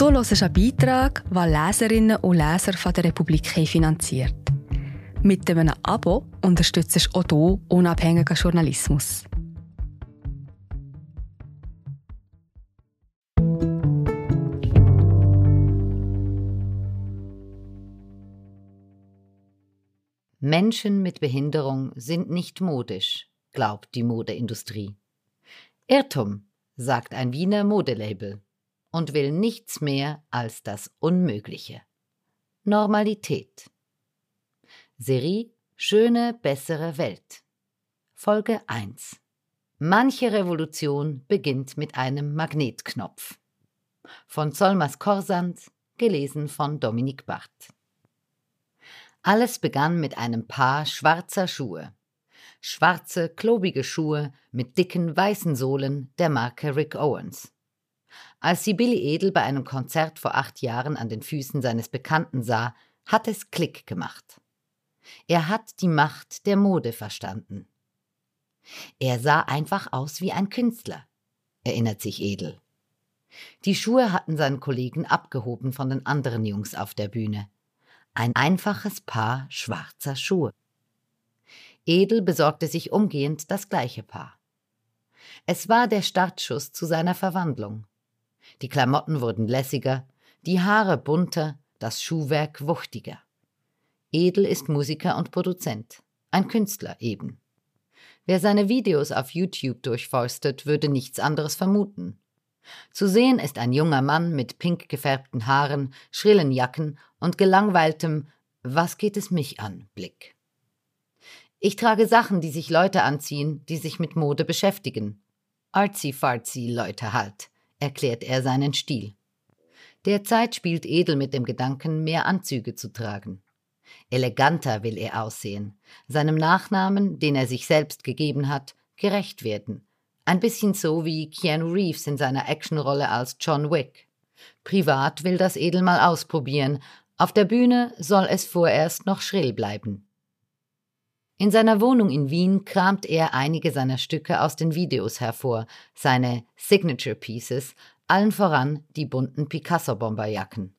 Du hörst einen Beitrag, den Leserinnen und Leser von der Republik finanziert. Mit einem Abo unterstützt du auch du unabhängigen Journalismus. Menschen mit Behinderung sind nicht modisch, glaubt die Modeindustrie. Irrtum, sagt ein Wiener Modelabel und will nichts mehr als das Unmögliche. Normalität. Serie Schöne, bessere Welt. Folge 1. Manche Revolution beginnt mit einem Magnetknopf. Von Solmas Korsand, gelesen von Dominik Barth. Alles begann mit einem Paar schwarzer Schuhe. Schwarze, klobige Schuhe mit dicken weißen Sohlen der Marke Rick Owens. Als sie Billy Edel bei einem Konzert vor acht Jahren an den Füßen seines Bekannten sah, hat es Klick gemacht. Er hat die Macht der Mode verstanden. Er sah einfach aus wie ein Künstler, erinnert sich Edel. Die Schuhe hatten seinen Kollegen abgehoben von den anderen Jungs auf der Bühne. Ein einfaches Paar schwarzer Schuhe. Edel besorgte sich umgehend das gleiche Paar. Es war der Startschuss zu seiner Verwandlung. Die Klamotten wurden lässiger, die Haare bunter, das Schuhwerk wuchtiger. Edel ist Musiker und Produzent, ein Künstler eben. Wer seine Videos auf YouTube durchforstet, würde nichts anderes vermuten. Zu sehen ist ein junger Mann mit pink gefärbten Haaren, schrillen Jacken und gelangweiltem Was geht es mich an Blick. Ich trage Sachen, die sich Leute anziehen, die sich mit Mode beschäftigen. Artsy-fartsy Leute halt, erklärt er seinen Stil. Derzeit spielt Edel mit dem Gedanken, mehr Anzüge zu tragen. Eleganter will er aussehen, seinem Nachnamen, den er sich selbst gegeben hat, gerecht werden. Ein bisschen so wie Keanu Reeves in seiner Actionrolle als John Wick. Privat will das Edel mal ausprobieren, auf der Bühne soll es vorerst noch schrill bleiben. In seiner Wohnung in Wien kramt er einige seiner Stücke aus den Videos hervor, seine Signature Pieces, allen voran die bunten Picasso-Bomberjacken.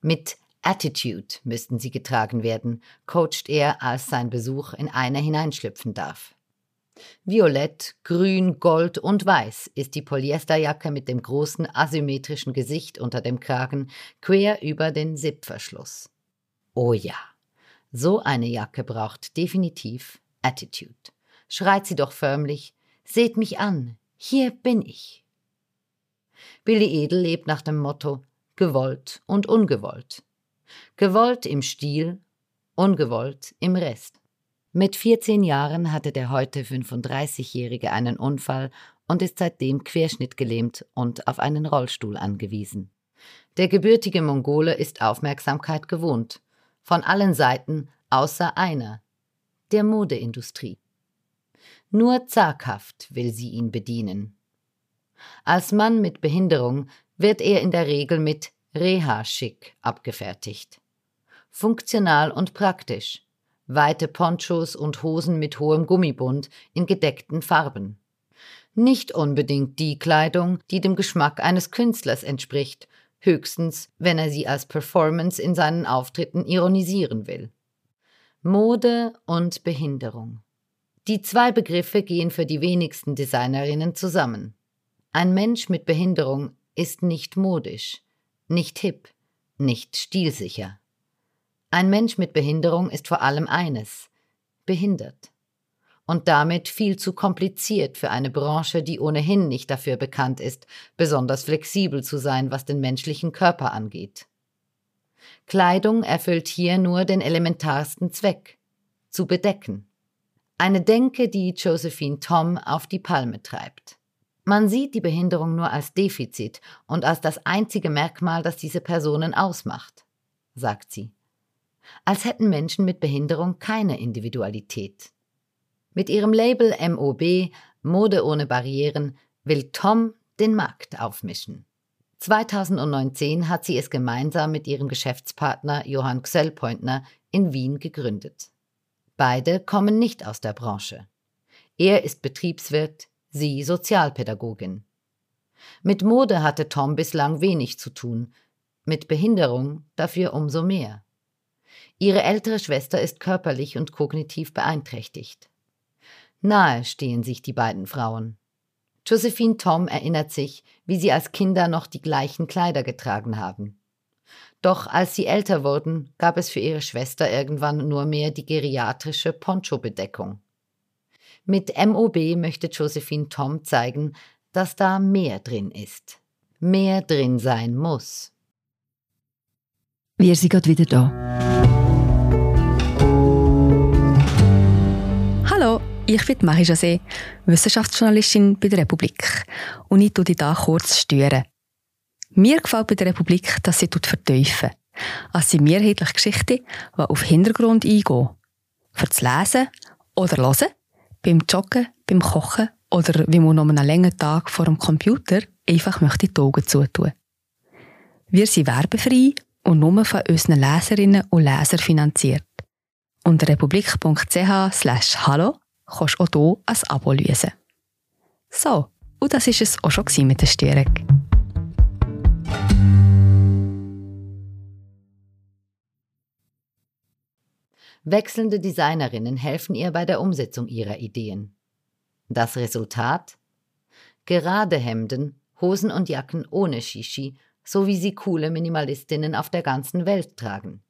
Mit Attitude müssten sie getragen werden, coacht er, als sein Besuch in eine hineinschlüpfen darf. Violett, grün, gold und weiß ist die Polyesterjacke mit dem großen asymmetrischen Gesicht unter dem Kragen quer über den Sippverschluss. Oh ja, so eine Jacke braucht definitiv Attitude. Schreit sie doch förmlich, seht mich an, hier bin ich. Billy Edel lebt nach dem Motto gewollt und ungewollt. Gewollt im Stil, ungewollt im Rest. Mit 14 Jahren hatte der heute 35-Jährige einen Unfall und ist seitdem querschnittgelähmt und auf einen Rollstuhl angewiesen. Der gebürtige Mongole ist Aufmerksamkeit gewohnt, von allen Seiten außer einer, der Modeindustrie. Nur zaghaft will sie ihn bedienen. Als Mann mit Behinderung wird er in der Regel mit Reha-Schick abgefertigt. Funktional und praktisch. Weite Ponchos und Hosen mit hohem Gummibund in gedeckten Farben. Nicht unbedingt die Kleidung, die dem Geschmack eines Künstlers entspricht, höchstens, wenn er sie als Performance in seinen Auftritten ironisieren will. Mode und Behinderung. Die zwei Begriffe gehen für die wenigsten Designerinnen zusammen. Ein Mensch mit Behinderung ist nicht modisch, nicht hip, nicht stilsicher. Ein Mensch mit Behinderung ist vor allem eines behindert und damit viel zu kompliziert für eine Branche, die ohnehin nicht dafür bekannt ist, besonders flexibel zu sein, was den menschlichen Körper angeht. Kleidung erfüllt hier nur den elementarsten Zweck zu bedecken. Eine Denke, die Josephine Tom auf die Palme treibt. Man sieht die Behinderung nur als Defizit und als das einzige Merkmal, das diese Personen ausmacht, sagt sie. Als hätten Menschen mit Behinderung keine Individualität. Mit ihrem Label MOB, Mode ohne Barrieren, will Tom den Markt aufmischen. 2019 hat sie es gemeinsam mit ihrem Geschäftspartner Johann Xellpointner in Wien gegründet. Beide kommen nicht aus der Branche. Er ist Betriebswirt, sie Sozialpädagogin. Mit Mode hatte Tom bislang wenig zu tun, mit Behinderung dafür umso mehr. Ihre ältere Schwester ist körperlich und kognitiv beeinträchtigt. Nahe stehen sich die beiden Frauen. Josephine Tom erinnert sich, wie sie als Kinder noch die gleichen Kleider getragen haben. Doch als sie älter wurden, gab es für ihre Schwester irgendwann nur mehr die geriatrische Poncho-Bedeckung. Mit MOB möchte Josephine Tom zeigen, dass da mehr drin ist. Mehr drin sein muss. Wir sind gerade wieder da. Ich bin Marie José, Wissenschaftsjournalistin bei der Republik. Und ich tue dich hier kurz stören. Mir gefällt bei der Republik, dass sie vertiefen. Es sind mehrheitliche Geschichten, die auf Hintergrund eingehen. Für das Lesen oder Hören, beim Joggen, beim Kochen oder wie man noch einen langen Tag vor dem Computer einfach möchte die Augen zutun. Wir sind werbefrei und nur von unseren Leserinnen und Lesern finanziert. Unter republik.ch slash hallo kannst du auch hier ein Abo lösen. So, und das war es auch schon mit der Störung. Wechselnde Designerinnen helfen ihr bei der Umsetzung ihrer Ideen. Das Resultat? Gerade Hemden, Hosen und Jacken ohne Shishi, so wie sie coole Minimalistinnen auf der ganzen Welt tragen.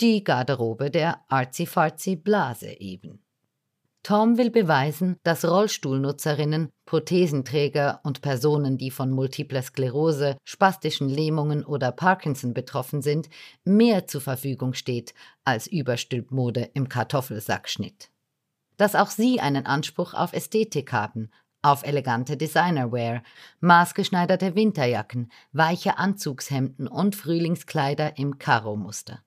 Die Garderobe der artsy-fartsy Blase eben. Tom will beweisen, dass Rollstuhlnutzerinnen, Prothesenträger und Personen, die von multipler Sklerose, spastischen Lähmungen oder Parkinson betroffen sind, mehr zur Verfügung steht als Überstülpmode im Kartoffelsackschnitt. Dass auch sie einen Anspruch auf Ästhetik haben, auf elegante Designerwear, maßgeschneiderte Winterjacken, weiche Anzugshemden und Frühlingskleider im Karo-Muster.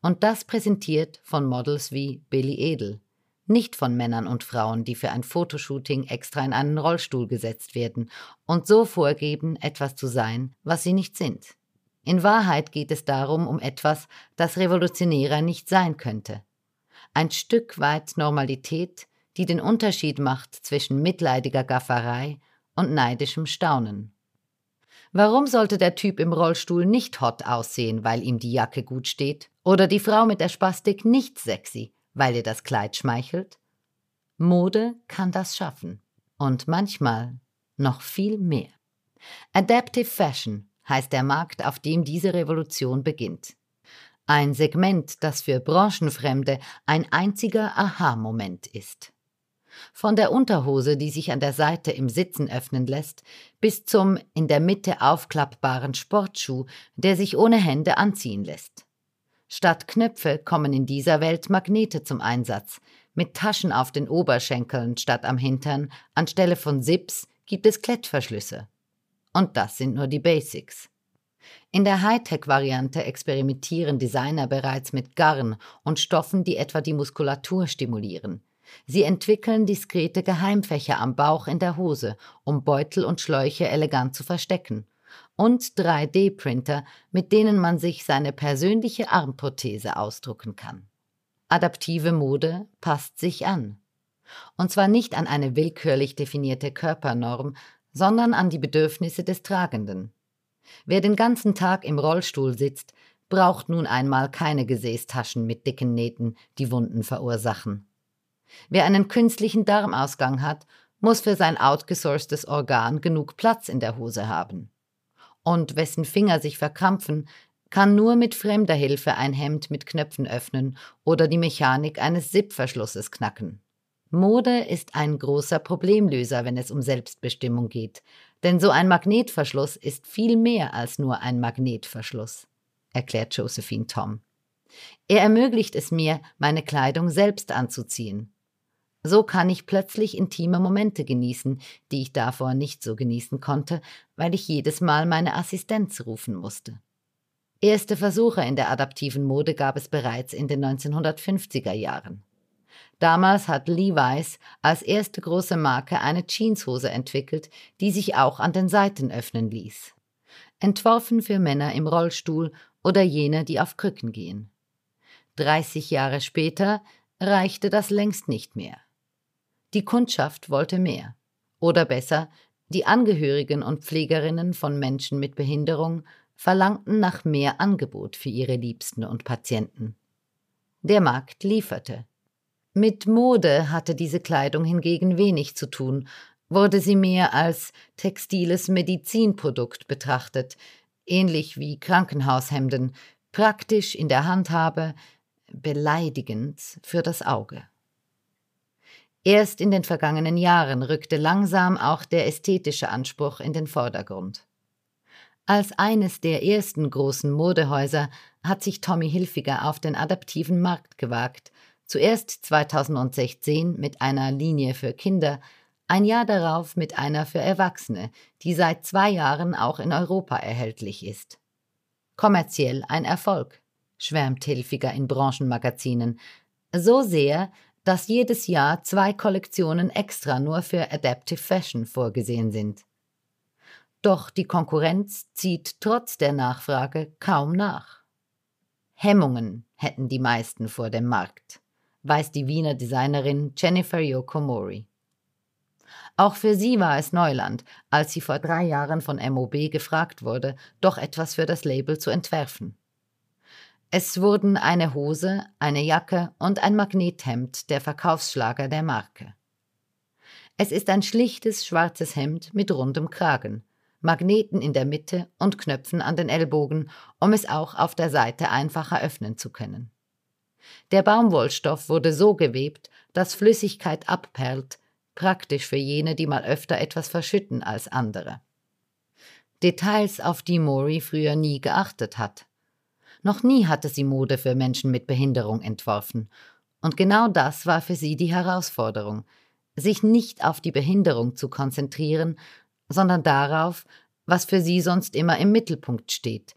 Und das präsentiert von Models wie Billy Edel, nicht von Männern und Frauen, die für ein Fotoshooting extra in einen Rollstuhl gesetzt werden und so vorgeben, etwas zu sein, was sie nicht sind. In Wahrheit geht es darum um etwas, das revolutionärer nicht sein könnte. Ein Stück weit Normalität, die den Unterschied macht zwischen mitleidiger Gafferei und neidischem Staunen. Warum sollte der Typ im Rollstuhl nicht hot aussehen, weil ihm die Jacke gut steht? Oder die Frau mit der Spastik nicht sexy, weil ihr das Kleid schmeichelt? Mode kann das schaffen. Und manchmal noch viel mehr. Adaptive Fashion heißt der Markt, auf dem diese Revolution beginnt. Ein Segment, das für Branchenfremde ein einziger Aha-Moment ist. Von der Unterhose, die sich an der Seite im Sitzen öffnen lässt, bis zum in der Mitte aufklappbaren Sportschuh, der sich ohne Hände anziehen lässt. Statt Knöpfe kommen in dieser Welt Magnete zum Einsatz. Mit Taschen auf den Oberschenkeln statt am Hintern, anstelle von Sips gibt es Klettverschlüsse. Und das sind nur die Basics. In der Hightech-Variante experimentieren Designer bereits mit Garn und Stoffen, die etwa die Muskulatur stimulieren. Sie entwickeln diskrete Geheimfächer am Bauch in der Hose, um Beutel und Schläuche elegant zu verstecken und 3D-Printer, mit denen man sich seine persönliche Armprothese ausdrucken kann. Adaptive Mode passt sich an. Und zwar nicht an eine willkürlich definierte Körpernorm, sondern an die Bedürfnisse des Tragenden. Wer den ganzen Tag im Rollstuhl sitzt, braucht nun einmal keine Gesäßtaschen mit dicken Nähten, die Wunden verursachen. Wer einen künstlichen Darmausgang hat, muss für sein outgesourcetes Organ genug Platz in der Hose haben und wessen Finger sich verkrampfen, kann nur mit fremder Hilfe ein Hemd mit Knöpfen öffnen oder die Mechanik eines Zipverschlusses knacken. Mode ist ein großer Problemlöser, wenn es um Selbstbestimmung geht, denn so ein Magnetverschluss ist viel mehr als nur ein Magnetverschluss, erklärt Josephine Tom. Er ermöglicht es mir, meine Kleidung selbst anzuziehen. So kann ich plötzlich intime Momente genießen, die ich davor nicht so genießen konnte, weil ich jedes Mal meine Assistenz rufen musste. Erste Versuche in der adaptiven Mode gab es bereits in den 1950er Jahren. Damals hat Levi's als erste große Marke eine Jeanshose entwickelt, die sich auch an den Seiten öffnen ließ. Entworfen für Männer im Rollstuhl oder jene, die auf Krücken gehen. 30 Jahre später reichte das längst nicht mehr. Die Kundschaft wollte mehr. Oder besser, Die Angehörigen und Pflegerinnen von Menschen mit Behinderung verlangten nach mehr Angebot für ihre Liebsten und Patienten. Der Markt lieferte. Mit Mode hatte diese Kleidung hingegen wenig zu tun, wurde sie mehr als textiles Medizinprodukt betrachtet, ähnlich wie Krankenhaushemden, praktisch in der Handhabe, beleidigend für das Auge. Erst in den vergangenen Jahren rückte langsam auch der ästhetische Anspruch in den Vordergrund. Als eines der ersten großen Modehäuser hat sich Tommy Hilfiger auf den adaptiven Markt gewagt, zuerst 2016 mit einer Linie für Kinder, ein Jahr darauf mit einer für Erwachsene, die seit zwei Jahren auch in Europa erhältlich ist. Kommerziell ein Erfolg, schwärmt Hilfiger in Branchenmagazinen, so sehr, dass jedes Jahr zwei Kollektionen extra nur für Adaptive Fashion vorgesehen sind. Doch die Konkurrenz zieht trotz der Nachfrage kaum nach. Hemmungen hätten die meisten vor dem Markt, weiß die Wiener Designerin Jennifer Yokomori. Auch für sie war es Neuland, als sie vor drei Jahren von MOB gefragt wurde, doch etwas für das Label zu entwerfen. Es wurden eine Hose, eine Jacke und ein Magnethemd der Verkaufsschlager der Marke. Es ist ein schlichtes schwarzes Hemd mit rundem Kragen, Magneten in der Mitte und Knöpfen an den Ellbogen, um es auch auf der Seite einfacher öffnen zu können. Der Baumwollstoff wurde so gewebt, dass Flüssigkeit abperlt, praktisch für jene, die mal öfter etwas verschütten als andere. Details, auf die Mori früher nie geachtet hat. Noch nie hatte sie Mode für Menschen mit Behinderung entworfen. Und genau das war für sie die Herausforderung, sich nicht auf die Behinderung zu konzentrieren, sondern darauf, was für sie sonst immer im Mittelpunkt steht.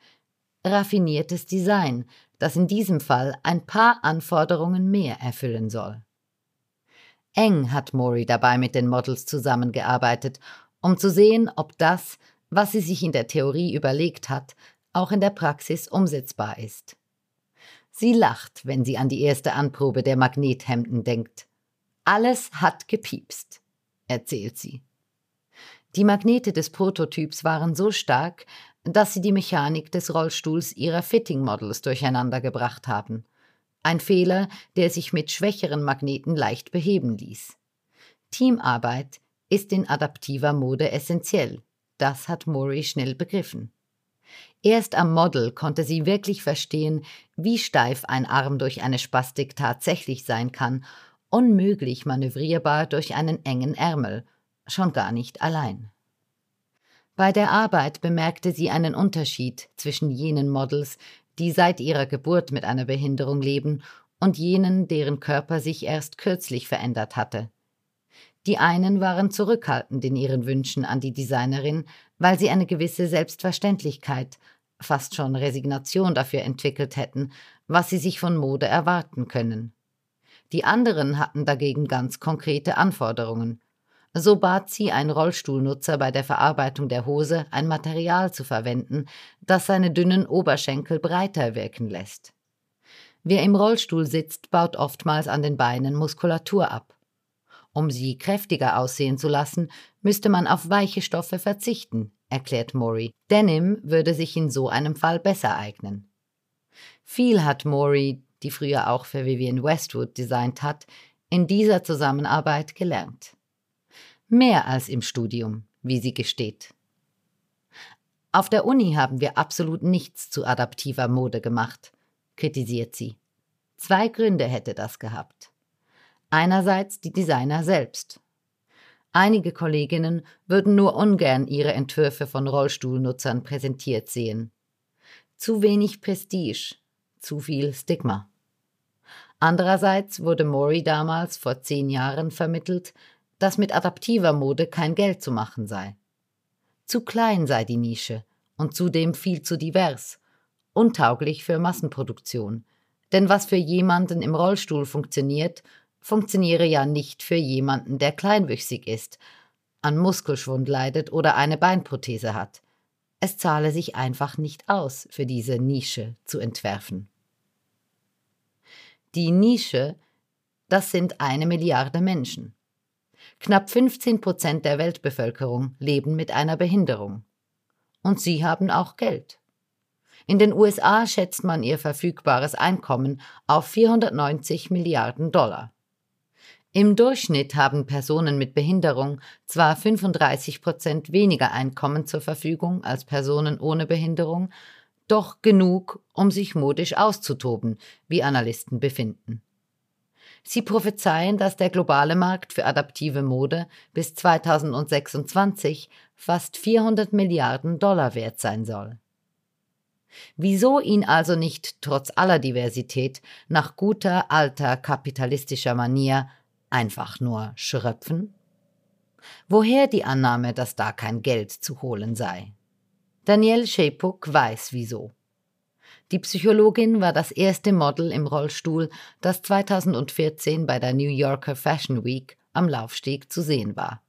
Raffiniertes Design, das in diesem Fall ein paar Anforderungen mehr erfüllen soll. Eng hat Mori dabei mit den Models zusammengearbeitet, um zu sehen, ob das, was sie sich in der Theorie überlegt hat, auch in der Praxis umsetzbar ist. Sie lacht, wenn sie an die erste Anprobe der Magnethemden denkt. Alles hat gepiepst, erzählt sie. Die Magnete des Prototyps waren so stark, dass sie die Mechanik des Rollstuhls ihrer Fitting Models durcheinandergebracht haben. Ein Fehler, der sich mit schwächeren Magneten leicht beheben ließ. Teamarbeit ist in adaptiver Mode essentiell. Das hat Mori schnell begriffen. Erst am Model konnte sie wirklich verstehen, wie steif ein Arm durch eine Spastik tatsächlich sein kann, unmöglich manövrierbar durch einen engen Ärmel, schon gar nicht allein. Bei der Arbeit bemerkte sie einen Unterschied zwischen jenen Models, die seit ihrer Geburt mit einer Behinderung leben, und jenen, deren Körper sich erst kürzlich verändert hatte. Die einen waren zurückhaltend in ihren Wünschen an die Designerin, weil sie eine gewisse Selbstverständlichkeit, fast schon Resignation dafür entwickelt hätten, was sie sich von Mode erwarten können. Die anderen hatten dagegen ganz konkrete Anforderungen. So bat sie ein Rollstuhlnutzer bei der Verarbeitung der Hose ein Material zu verwenden, das seine dünnen Oberschenkel breiter wirken lässt. Wer im Rollstuhl sitzt, baut oftmals an den Beinen Muskulatur ab. Um sie kräftiger aussehen zu lassen, müsste man auf weiche Stoffe verzichten, erklärt Mori. Denim würde sich in so einem Fall besser eignen. Viel hat Mori, die früher auch für Vivienne Westwood designt hat, in dieser Zusammenarbeit gelernt. Mehr als im Studium, wie sie gesteht. Auf der Uni haben wir absolut nichts zu adaptiver Mode gemacht, kritisiert sie. Zwei Gründe hätte das gehabt. Einerseits die Designer selbst. Einige Kolleginnen würden nur ungern ihre Entwürfe von Rollstuhlnutzern präsentiert sehen. Zu wenig Prestige, zu viel Stigma. Andererseits wurde Mori damals vor zehn Jahren vermittelt, dass mit adaptiver Mode kein Geld zu machen sei. Zu klein sei die Nische und zudem viel zu divers, untauglich für Massenproduktion. Denn was für jemanden im Rollstuhl funktioniert, funktioniere ja nicht für jemanden, der kleinwüchsig ist, an Muskelschwund leidet oder eine Beinprothese hat. Es zahle sich einfach nicht aus, für diese Nische zu entwerfen. Die Nische, das sind eine Milliarde Menschen. Knapp 15 Prozent der Weltbevölkerung leben mit einer Behinderung. Und sie haben auch Geld. In den USA schätzt man ihr verfügbares Einkommen auf 490 Milliarden Dollar. Im Durchschnitt haben Personen mit Behinderung zwar 35 Prozent weniger Einkommen zur Verfügung als Personen ohne Behinderung, doch genug, um sich modisch auszutoben, wie Analysten befinden. Sie prophezeien, dass der globale Markt für adaptive Mode bis 2026 fast 400 Milliarden Dollar wert sein soll. Wieso ihn also nicht trotz aller Diversität nach guter alter kapitalistischer Manier einfach nur schröpfen? Woher die Annahme, dass da kein Geld zu holen sei? Danielle Shepuk weiß wieso. Die Psychologin war das erste Model im Rollstuhl, das 2014 bei der New Yorker Fashion Week am Laufsteg zu sehen war.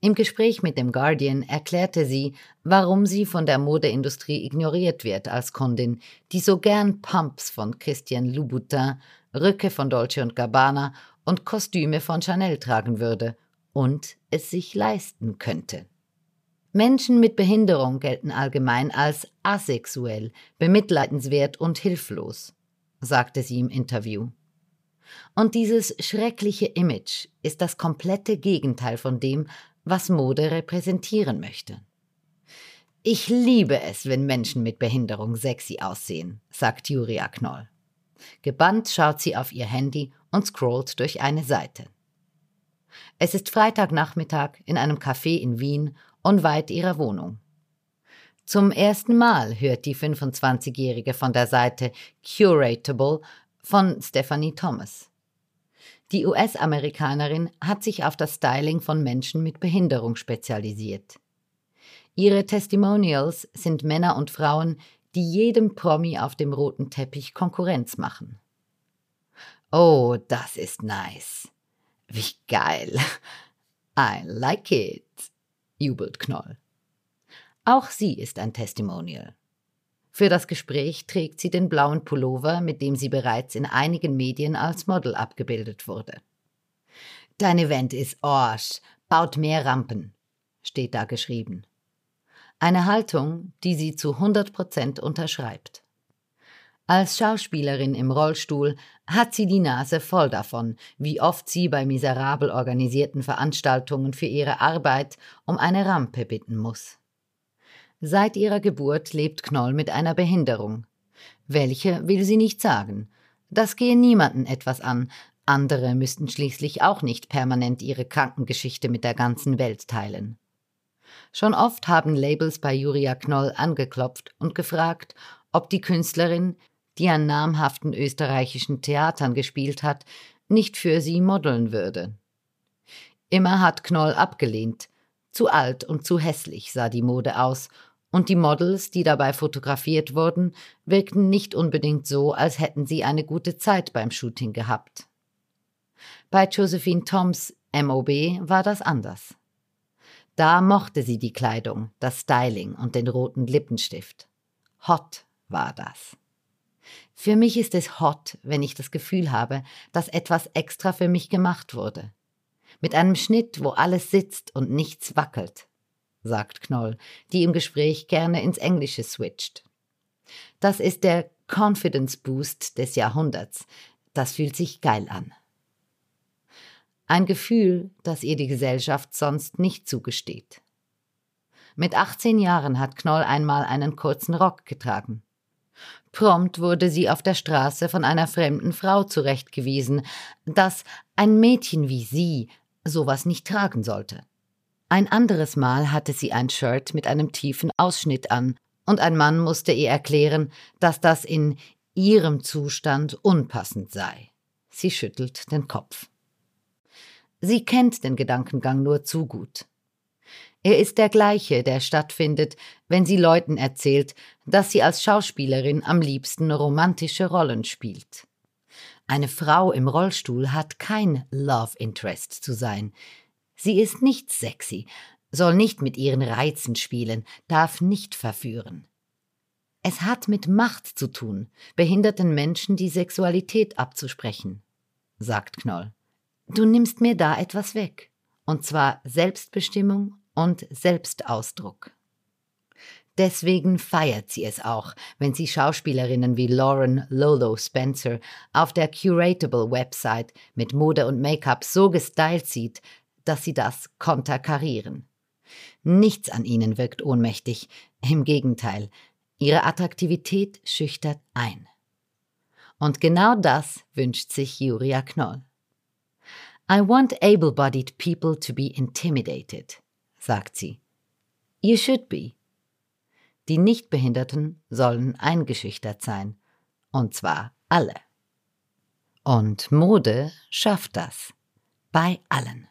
Im Gespräch mit dem Guardian erklärte sie, warum sie von der Modeindustrie ignoriert wird als Kundin, die so gern Pumps von Christian Louboutin, Rücke von Dolce Gabbana und Kostüme von Chanel tragen würde und es sich leisten könnte. Menschen mit Behinderung gelten allgemein als asexuell, bemitleidenswert und hilflos, sagte sie im Interview. Und dieses schreckliche Image ist das komplette Gegenteil von dem, was Mode repräsentieren möchte. Ich liebe es, wenn Menschen mit Behinderung sexy aussehen, sagt Julia Knoll. Gebannt schaut sie auf ihr Handy und scrollt durch eine Seite. Es ist Freitagnachmittag in einem Café in Wien unweit ihrer Wohnung. Zum ersten Mal hört die 25-Jährige von der Seite Curatable von Stephanie Thomas. Die US-Amerikanerin hat sich auf das Styling von Menschen mit Behinderung spezialisiert. Ihre Testimonials sind Männer und Frauen, die jedem Promi auf dem roten Teppich Konkurrenz machen. Oh, das ist nice. Wie geil. I like it, jubelt Knoll. Auch sie ist ein Testimonial. Für das Gespräch trägt sie den blauen Pullover, mit dem sie bereits in einigen Medien als Model abgebildet wurde. Dein Event ist Orsch, baut mehr Rampen, steht da geschrieben. Eine Haltung, die sie zu 100 Prozent unterschreibt. Als Schauspielerin im Rollstuhl hat sie die Nase voll davon, wie oft sie bei miserabel organisierten Veranstaltungen für ihre Arbeit um eine Rampe bitten muss. Seit ihrer Geburt lebt Knoll mit einer Behinderung. Welche will sie nicht sagen. Das gehe niemanden etwas an, andere müssten schließlich auch nicht permanent ihre Krankengeschichte mit der ganzen Welt teilen. Schon oft haben Labels bei Julia Knoll angeklopft und gefragt, ob die Künstlerin, die an namhaften österreichischen Theatern gespielt hat, nicht für sie modeln würde. Immer hat Knoll abgelehnt. Zu alt und zu hässlich sah die Mode aus, und die Models, die dabei fotografiert wurden, wirkten nicht unbedingt so, als hätten sie eine gute Zeit beim Shooting gehabt. Bei Josephine Toms MOB war das anders. Da mochte sie die Kleidung, das Styling und den roten Lippenstift. Hot war das. Für mich ist es hot, wenn ich das Gefühl habe, dass etwas extra für mich gemacht wurde. Mit einem Schnitt, wo alles sitzt und nichts wackelt, sagt Knoll, die im Gespräch gerne ins Englische switcht. Das ist der Confidence Boost des Jahrhunderts. Das fühlt sich geil an. Ein Gefühl, das ihr die Gesellschaft sonst nicht zugesteht. Mit 18 Jahren hat Knoll einmal einen kurzen Rock getragen. Prompt wurde sie auf der Straße von einer fremden Frau zurechtgewiesen, dass ein Mädchen wie sie sowas nicht tragen sollte. Ein anderes Mal hatte sie ein Shirt mit einem tiefen Ausschnitt an, und ein Mann musste ihr erklären, dass das in ihrem Zustand unpassend sei. Sie schüttelt den Kopf. Sie kennt den Gedankengang nur zu gut. Er ist der gleiche, der stattfindet, wenn sie Leuten erzählt, dass sie als Schauspielerin am liebsten romantische Rollen spielt. Eine Frau im Rollstuhl hat kein Love Interest zu sein. Sie ist nicht sexy, soll nicht mit ihren Reizen spielen, darf nicht verführen. Es hat mit Macht zu tun, behinderten Menschen die Sexualität abzusprechen, sagt Knoll. Du nimmst mir da etwas weg. Und zwar Selbstbestimmung und Selbstausdruck. Deswegen feiert sie es auch, wenn sie Schauspielerinnen wie Lauren Lolo Spencer auf der Curatable Website mit Mode und Make-up so gestylt sieht, dass sie das konterkarieren. Nichts an ihnen wirkt ohnmächtig, im Gegenteil, ihre Attraktivität schüchtert ein. Und genau das wünscht sich Julia Knoll. I want able-bodied people to be intimidated, sagt sie. You should be. Die Nichtbehinderten sollen eingeschüchtert sein. Und zwar alle. Und Mode schafft das. Bei allen.